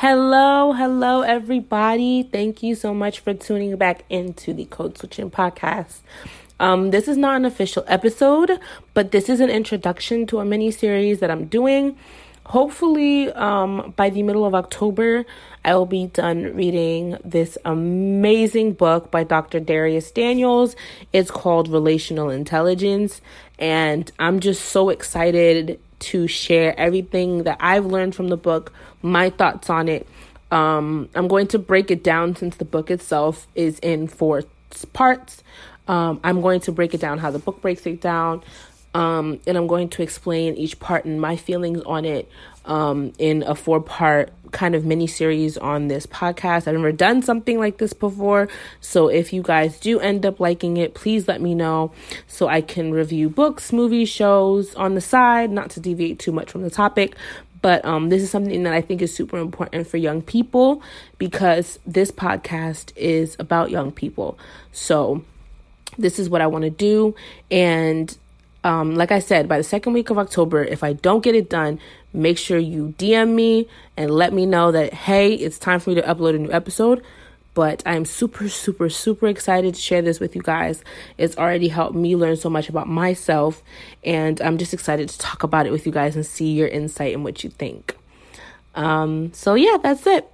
Hello, hello, everybody. Thank you so much for tuning back into the Code Switching podcast. Um, this is not an official episode, but this is an introduction to a mini series that I'm doing. Hopefully, um, by the middle of October, I will be done reading this amazing book by Dr. Dharius Daniels. It's called Relational Intelligence, and I'm just so excited to share everything that I've learned from the book, my thoughts on it. Um, I'm going to break it down since the book itself is in four parts. Um, I'm going to break it down how the book breaks it down. Um, and I'm going to explain each part and my feelings on it um, in a four part kind of mini series on this podcast. I've never done something like this before. So if you guys do end up liking it, please let me know so I can review books, movies, shows on the side, not to deviate too much from the topic. But um, this is something that I think is super important for young people because this podcast is about young people. So this is what I want to do. And um, like I said, by the second week of October, if I don't get it done, make sure you DM me and let me know that, hey, it's time for me to upload a new episode. But I'm super, super, super excited to share this with you guys. It's already helped me learn so much about myself, and I'm just excited to talk about it with you guys and see your insight and what you think. Um, so, yeah, that's it.